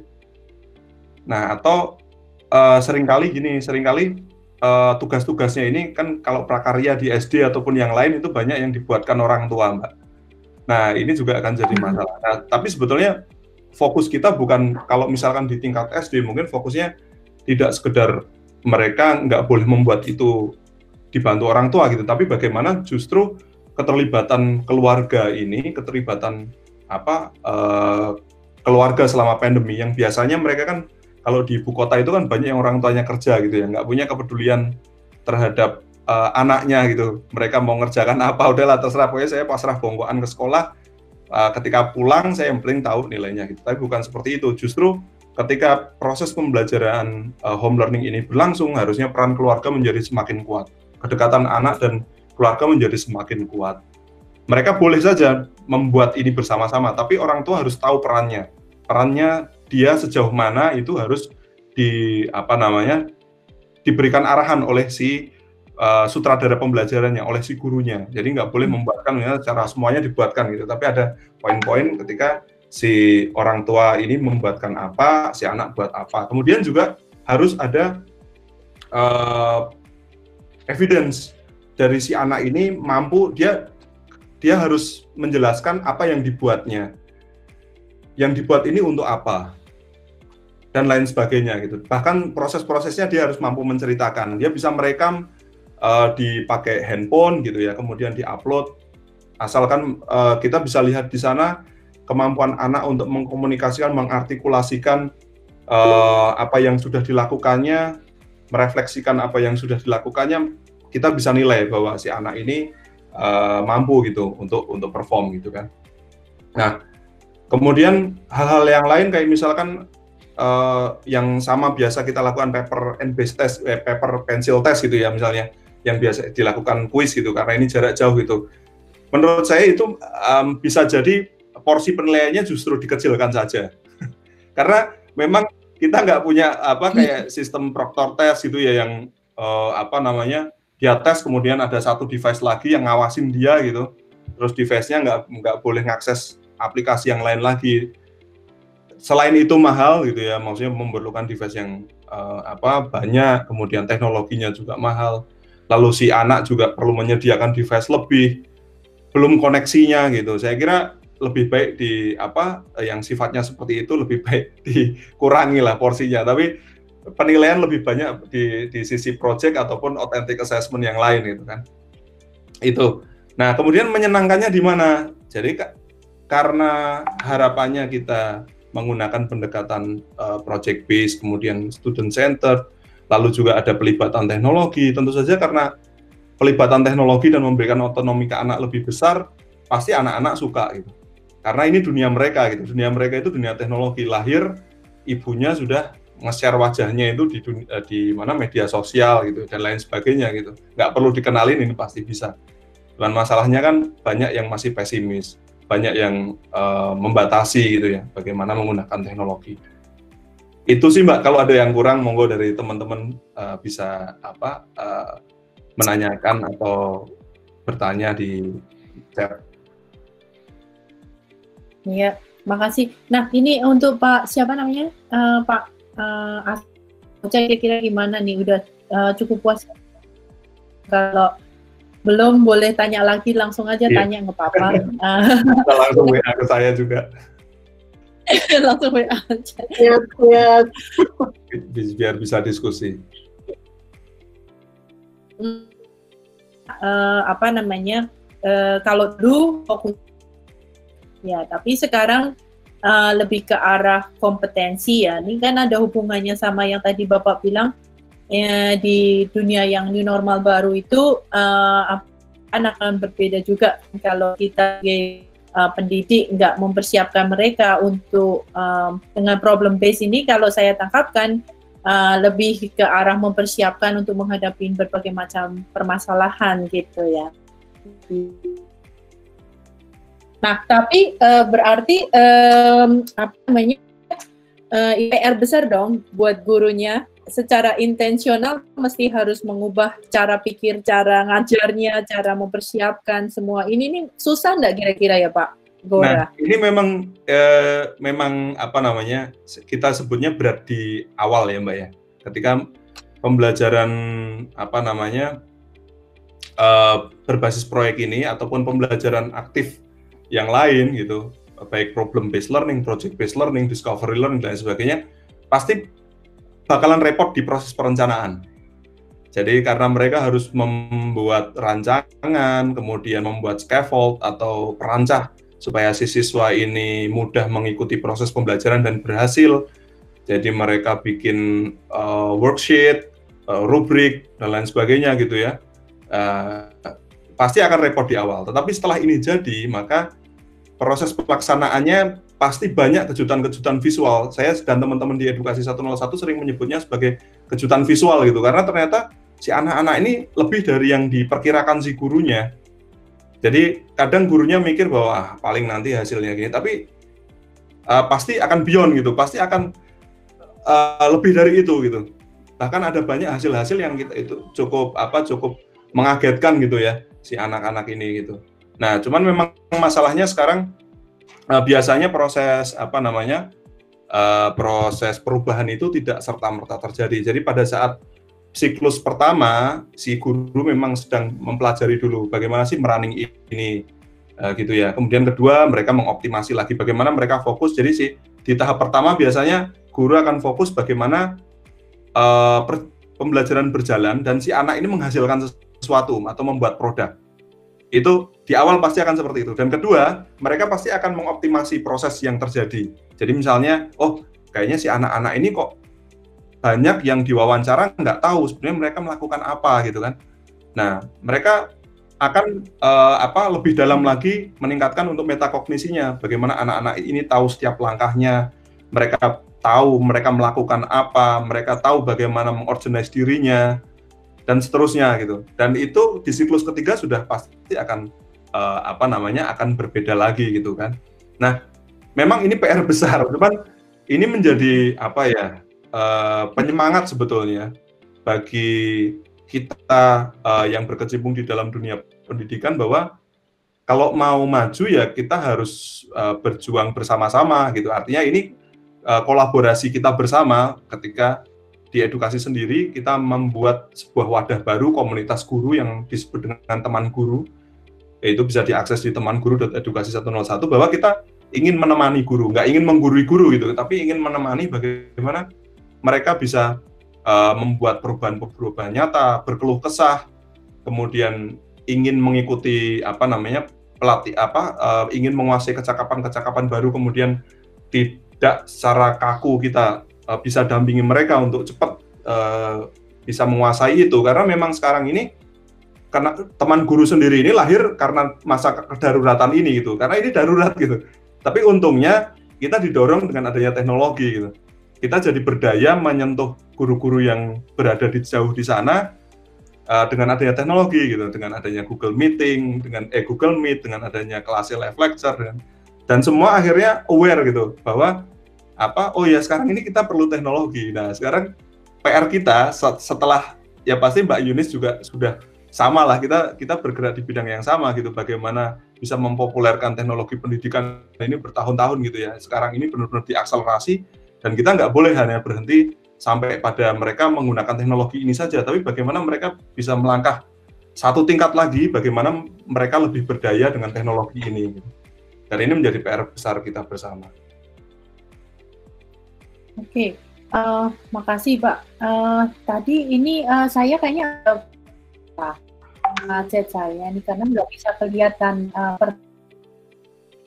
Speaker 2: Nah atau uh, sering kali gini, sering kali uh, tugas-tugasnya ini kan kalau prakarya di SD ataupun yang lain itu banyak yang dibuatkan orang tua mbak. Nah ini juga akan jadi hmm. masalah. Nah tapi sebetulnya fokus kita bukan kalau misalkan di tingkat SD mungkin fokusnya tidak sekedar mereka nggak boleh membuat itu dibantu orang tua gitu, tapi bagaimana justru keterlibatan keluarga ini, keterlibatan apa uh, keluarga selama pandemi yang biasanya mereka kan kalau di ibu kota itu kan banyak yang orang tuanya kerja gitu ya nggak punya kepedulian terhadap uh, anaknya gitu. Mereka mau ngerjakan apa udahlah terserah. Pokoknya saya pasrah bongkoan ke sekolah uh, ketika pulang saya yang paling tahu nilainya gitu. Tapi bukan seperti itu. Justru ketika proses pembelajaran uh, home learning ini berlangsung harusnya peran keluarga menjadi semakin kuat. Kedekatan anak dan keluarga menjadi semakin kuat. Mereka boleh saja membuat ini bersama-sama, tapi orang tua harus tahu perannya. Perannya dia sejauh mana itu harus di apa namanya diberikan arahan oleh si uh, sutradara pembelajarannya, oleh si gurunya. Jadi nggak boleh hmm. membuatkan ya, cara semuanya dibuatkan gitu, tapi ada poin-poin ketika si orang tua ini membuatkan apa, si anak buat apa. Kemudian juga harus ada uh, evidence dari si anak ini mampu dia dia harus menjelaskan apa yang dibuatnya. Yang dibuat ini untuk apa? dan lain sebagainya gitu. Bahkan proses-prosesnya dia harus mampu menceritakan. Dia bisa merekam uh, dipakai handphone gitu ya, kemudian diupload. Asalkan uh, kita bisa lihat di sana kemampuan anak untuk mengkomunikasikan, mengartikulasikan uh, apa yang sudah dilakukannya, merefleksikan apa yang sudah dilakukannya, kita bisa nilai bahwa si anak ini uh, mampu gitu untuk untuk perform gitu kan. Nah, kemudian hal-hal yang lain kayak misalkan uh, yang sama biasa kita lakukan paper and base test, eh, paper pencil test gitu ya misalnya, yang biasa dilakukan kuis gitu karena ini jarak jauh gitu. Menurut saya itu um, bisa jadi porsi penilaiannya justru dikecilkan saja, karena memang kita nggak punya apa kayak sistem proctor test gitu ya yang uh, apa namanya dia tes kemudian ada satu device lagi yang ngawasin dia gitu, terus device-nya nggak nggak boleh ngakses aplikasi yang lain lagi selain itu mahal gitu ya, maksudnya memerlukan device yang uh, apa banyak, kemudian teknologinya juga mahal. Lalu si anak juga perlu menyediakan device lebih, belum koneksinya gitu. Saya kira lebih baik di apa yang sifatnya seperti itu lebih baik dikurangi lah porsinya. Tapi penilaian lebih banyak di, di sisi project ataupun authentic assessment yang lain gitu kan. Itu. Nah kemudian menyenangkannya di mana? Jadi karena harapannya kita menggunakan pendekatan uh, project based, kemudian student center, lalu juga ada pelibatan teknologi. Tentu saja karena pelibatan teknologi dan memberikan otonomi ke anak lebih besar, pasti anak-anak suka gitu. Karena ini dunia mereka gitu. Dunia mereka itu dunia teknologi. Lahir ibunya sudah nge-share wajahnya itu di dunia, eh, di mana media sosial gitu dan lain sebagainya gitu. Nggak perlu dikenalin ini pasti bisa. Dan masalahnya kan banyak yang masih pesimis banyak yang uh, membatasi gitu ya bagaimana menggunakan teknologi itu sih mbak kalau ada yang kurang monggo dari teman-teman uh, bisa apa uh, menanyakan atau bertanya di chat.
Speaker 1: Iya, makasih. Nah ini untuk Pak siapa namanya uh, Pak uh, kira-kira gimana nih udah uh, cukup puas kalau belum boleh tanya lagi langsung aja yeah. tanya nggak apa-apa.
Speaker 2: langsung WA ke saya juga.
Speaker 1: langsung WA aja.
Speaker 2: Ya, ya. Biar bisa diskusi.
Speaker 1: Uh, apa namanya? Uh, kalau dulu fokus ya, tapi sekarang uh, lebih ke arah kompetensi ya. Ini kan ada hubungannya sama yang tadi Bapak bilang ya, di dunia yang new normal baru itu uh, akan berbeda juga kalau kita sebagai uh, pendidik nggak mempersiapkan mereka untuk um, dengan problem base ini kalau saya tangkapkan uh, lebih ke arah mempersiapkan untuk menghadapi berbagai macam permasalahan gitu ya. Nah, tapi uh, berarti um, apa namanya uh, IPR besar dong buat gurunya secara intensional mesti harus mengubah cara pikir, cara ngajarnya, cara mempersiapkan semua. Ini nih susah nggak kira-kira ya Pak Gora?
Speaker 2: Nah, ini memang eh, memang apa namanya kita sebutnya berat di awal ya Mbak ya. Ketika pembelajaran apa namanya eh, berbasis proyek ini ataupun pembelajaran aktif yang lain gitu, baik problem based learning, project based learning, discovery learning dan sebagainya, pasti bakalan repot di proses perencanaan. Jadi karena mereka harus membuat rancangan, kemudian membuat scaffold atau perancah supaya si siswa ini mudah mengikuti proses pembelajaran dan berhasil. Jadi mereka bikin uh, worksheet, uh, rubrik dan lain sebagainya gitu ya. Uh, pasti akan repot di awal. Tetapi setelah ini jadi, maka proses pelaksanaannya pasti banyak kejutan-kejutan visual. Saya dan teman-teman di Edukasi 101 sering menyebutnya sebagai kejutan visual gitu karena ternyata si anak-anak ini lebih dari yang diperkirakan si gurunya. Jadi kadang gurunya mikir bahwa ah, paling nanti hasilnya gini, tapi uh, pasti akan beyond gitu, pasti akan uh, lebih dari itu gitu. Bahkan ada banyak hasil-hasil yang kita itu cukup apa cukup mengagetkan gitu ya si anak-anak ini gitu. Nah, cuman memang masalahnya sekarang uh, biasanya proses apa namanya uh, proses perubahan itu tidak serta merta terjadi. Jadi pada saat siklus pertama si guru memang sedang mempelajari dulu bagaimana sih merunning ini uh, gitu ya. Kemudian kedua mereka mengoptimasi lagi bagaimana mereka fokus. Jadi si di tahap pertama biasanya guru akan fokus bagaimana uh, per, pembelajaran berjalan dan si anak ini menghasilkan sesuatu atau membuat produk. Itu di awal pasti akan seperti itu. Dan kedua, mereka pasti akan mengoptimasi proses yang terjadi. Jadi misalnya, oh kayaknya si anak-anak ini kok banyak yang diwawancara nggak tahu sebenarnya mereka melakukan apa gitu kan. Nah, mereka akan uh, apa lebih dalam lagi meningkatkan untuk metakognisinya. Bagaimana anak-anak ini tahu setiap langkahnya, mereka tahu mereka melakukan apa, mereka tahu bagaimana mengorganize dirinya dan seterusnya gitu. Dan itu di siklus ketiga sudah pasti akan uh, apa namanya akan berbeda lagi gitu kan. Nah, memang ini PR besar, cuman ini menjadi apa ya uh, penyemangat sebetulnya bagi kita uh, yang berkecimpung di dalam dunia pendidikan bahwa kalau mau maju ya kita harus uh, berjuang bersama-sama gitu. Artinya ini uh, kolaborasi kita bersama ketika di edukasi sendiri kita membuat sebuah wadah baru komunitas guru yang disebut dengan teman guru. Yaitu bisa diakses di teman guru edukasi 101 bahwa kita ingin menemani guru nggak ingin menggurui guru gitu tapi ingin menemani bagaimana mereka bisa uh, membuat perubahan-perubahan nyata berkeluh kesah kemudian ingin mengikuti apa namanya pelatih apa uh, ingin menguasai kecakapan-kecakapan baru kemudian tidak secara kaku kita uh, bisa dampingi mereka untuk cepat uh, bisa menguasai itu. Karena memang sekarang ini karena teman guru sendiri ini lahir karena masa kedaruratan ini gitu. Karena ini darurat gitu. Tapi untungnya kita didorong dengan adanya teknologi gitu. Kita jadi berdaya menyentuh guru-guru yang berada di jauh di sana uh, dengan adanya teknologi gitu. Dengan adanya Google Meeting dengan eh Google Meet dengan adanya kelas live lecture dan dan semua akhirnya aware gitu bahwa apa oh ya sekarang ini kita perlu teknologi. Nah sekarang PR kita setelah ya pasti Mbak Yunis juga sudah sama lah kita kita bergerak di bidang yang sama gitu bagaimana bisa mempopulerkan teknologi pendidikan ini bertahun-tahun gitu ya. Sekarang ini benar-benar diakselerasi dan kita nggak boleh hanya berhenti sampai pada mereka menggunakan teknologi ini saja tapi bagaimana mereka bisa melangkah satu tingkat lagi bagaimana mereka lebih berdaya dengan teknologi ini. Dan ini menjadi PR besar kita bersama.
Speaker 1: Oke, okay. uh, eh, makasih Pak. Uh, tadi ini uh, saya kayaknya uh, chat saya ini karena nggak bisa kelihatan uh, per,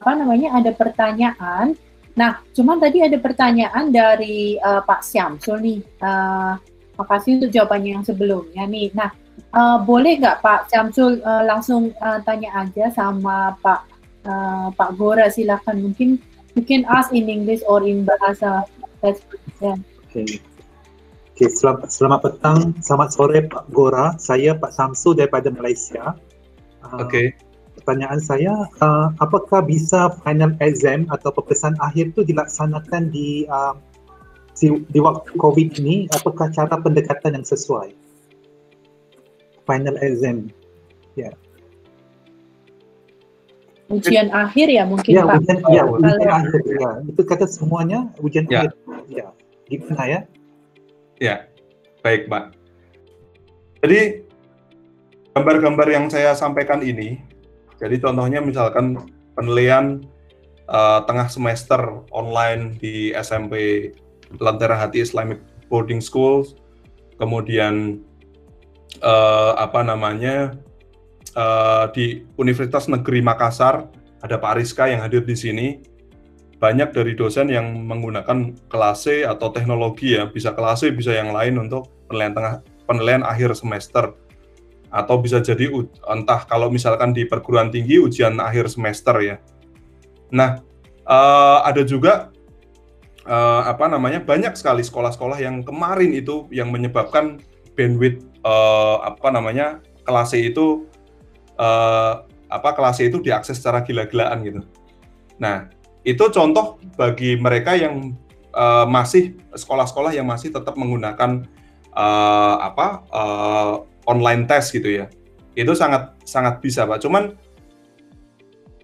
Speaker 1: apa namanya ada pertanyaan. Nah, cuman tadi ada pertanyaan dari uh, Pak Syamsul nih. Uh, makasih untuk jawabannya yang sebelumnya nih. Nah, uh, boleh nggak Pak Syamsul uh, langsung uh, tanya aja sama Pak uh, Pak Gora silakan mungkin mungkin ask in English or in bahasa Yeah.
Speaker 3: Okay. Okay, selamat, selamat petang, selamat sore Pak Gora. Saya Pak Samsu daripada Malaysia.
Speaker 2: Uh, okay.
Speaker 3: Pertanyaan saya, uh, apakah bisa final exam atau peperiksaan akhir itu dilaksanakan di uh, di, di waktu COVID ini? Apakah cara pendekatan yang sesuai? Final exam, ya. Yeah
Speaker 1: ujian akhir ya mungkin ya, Pak.
Speaker 3: Ujian, ya, ujian akhir ya. Itu kata semuanya ujian ya. akhir. Ya. Gimana ya?
Speaker 2: Ya. Baik, Pak. Jadi gambar-gambar yang saya sampaikan ini jadi contohnya misalkan penilaian uh, tengah semester online di SMP Lentera Hati Islamic Boarding School, kemudian uh, apa namanya uh, di Universitas Negeri Makassar ada Pak Rizka yang hadir di sini. Banyak dari dosen yang menggunakan kelas C atau teknologi ya, bisa kelas C, bisa yang lain untuk penilaian tengah penilaian akhir semester. Atau bisa jadi entah kalau misalkan di perguruan tinggi ujian akhir semester ya. Nah, uh, ada juga uh, apa namanya banyak sekali sekolah-sekolah yang kemarin itu yang menyebabkan bandwidth uh, apa namanya kelas C itu uh, apa kelas itu diakses secara gila-gilaan gitu. Nah, itu contoh bagi mereka yang uh, masih sekolah-sekolah yang masih tetap menggunakan uh, apa uh, online test gitu ya. Itu sangat sangat bisa, Pak. Cuman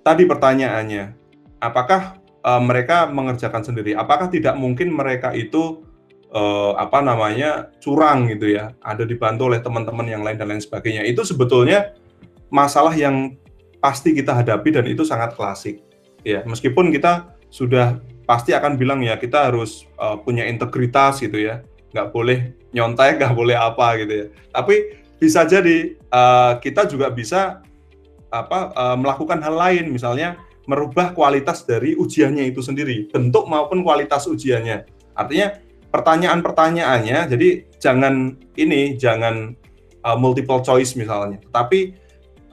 Speaker 2: tadi pertanyaannya, apakah uh, mereka mengerjakan sendiri? Apakah tidak mungkin mereka itu uh, apa namanya curang gitu ya? Ada dibantu oleh teman-teman yang lain dan lain sebagainya. Itu sebetulnya masalah yang pasti kita hadapi dan itu sangat klasik. Ya, meskipun kita sudah pasti akan bilang ya kita harus uh, punya integritas gitu ya, nggak boleh nyontek, nggak boleh apa gitu ya. Tapi bisa jadi uh, kita juga bisa apa uh, melakukan hal lain, misalnya merubah kualitas dari ujiannya itu sendiri, bentuk maupun kualitas ujiannya. Artinya pertanyaan-pertanyaannya, jadi jangan ini, jangan uh, multiple choice misalnya, tapi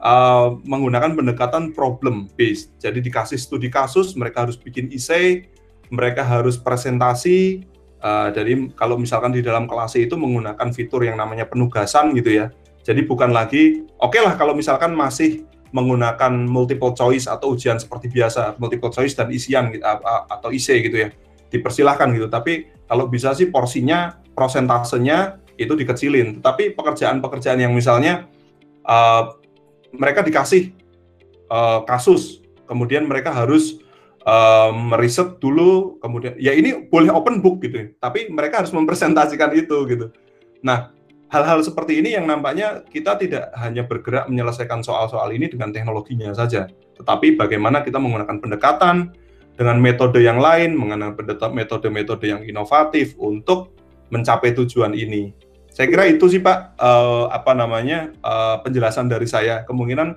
Speaker 2: uh, menggunakan pendekatan problem based. Jadi dikasih studi kasus, mereka harus bikin essay, mereka harus presentasi. Uh, jadi kalau misalkan di dalam kelas itu menggunakan fitur yang namanya penugasan gitu ya. Jadi bukan lagi oke okay lah kalau misalkan masih menggunakan multiple choice atau ujian seperti biasa multiple choice dan isian gitu, atau IC gitu ya. Dipersilahkan gitu. Tapi kalau bisa sih porsinya prosentasenya itu dikecilin. Tapi pekerjaan-pekerjaan yang misalnya uh, mereka dikasih uh, kasus, kemudian mereka harus uh, meriset dulu, kemudian ya ini boleh open book gitu, tapi mereka harus mempresentasikan itu gitu. Nah, hal-hal seperti ini yang nampaknya kita tidak hanya bergerak menyelesaikan soal-soal ini dengan teknologinya saja, tetapi bagaimana kita menggunakan pendekatan dengan metode yang lain, menggunakan metode-metode yang inovatif untuk mencapai tujuan ini. Saya kira itu sih Pak uh, apa namanya uh, penjelasan dari saya. Kemungkinan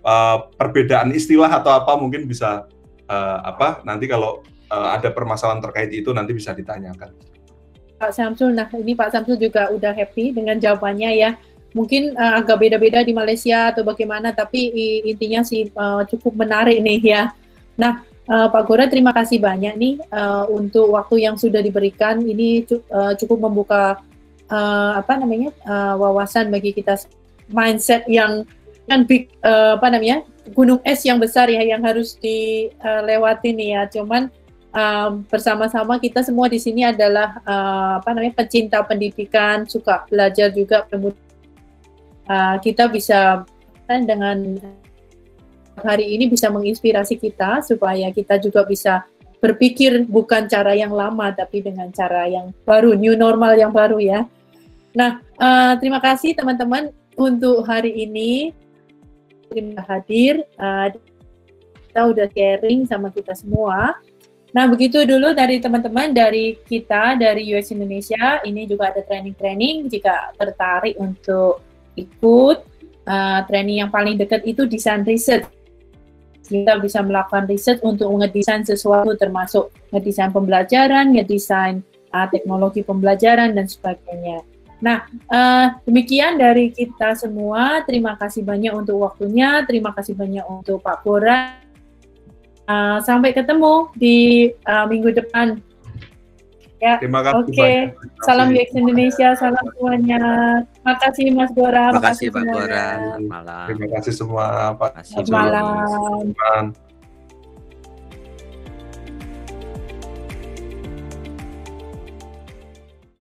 Speaker 2: uh, perbedaan istilah atau apa mungkin bisa uh, apa nanti kalau uh, ada permasalahan terkait itu nanti bisa ditanyakan.
Speaker 1: Pak Samsul, nah ini Pak Samsul juga udah happy dengan jawabannya ya. Mungkin uh, agak beda-beda di Malaysia atau bagaimana, tapi intinya sih uh, cukup menarik nih ya. Nah, uh, Pak Gora terima kasih banyak nih uh, untuk waktu yang sudah diberikan. Ini uh, cukup membuka uh, apa namanya uh, wawasan bagi kita mindset yang kan big uh, apa namanya gunung es yang besar ya yang harus dilewati nih ya. Cuman um, bersama-sama kita semua di sini adalah uh, apa namanya pecinta pendidikan suka belajar juga uh, kita bisa kan dengan hari ini bisa menginspirasi kita supaya kita juga bisa berpikir bukan cara yang lama tapi dengan cara yang baru new normal yang baru ya Nah, uh, terima kasih teman-teman untuk hari ini. Terima hadir. Uh, kita udah sharing sama kita semua. Nah, begitu dulu dari teman-teman dari kita dari US Indonesia. Ini juga ada training-training jika tertarik untuk ikut uh, training yang paling dekat itu desain riset. Kita bisa melakukan riset untuk ngedesain sesuatu termasuk ngedesain pembelajaran, ngedesain uh, teknologi pembelajaran dan sebagainya. Nah, uh, demikian dari kita semua. Terima kasih banyak untuk waktunya. Terima kasih banyak untuk Pak Bora. Uh, sampai ketemu di uh, minggu depan.
Speaker 2: Ya, Terima kasih.
Speaker 1: Oke, okay. salam UX Indonesia, salam semuanya. Terima kasih Mas Bora.
Speaker 4: Terima kasih Pak Bora.
Speaker 2: Malam. Terima kasih semua Pak.
Speaker 1: Selamat malam.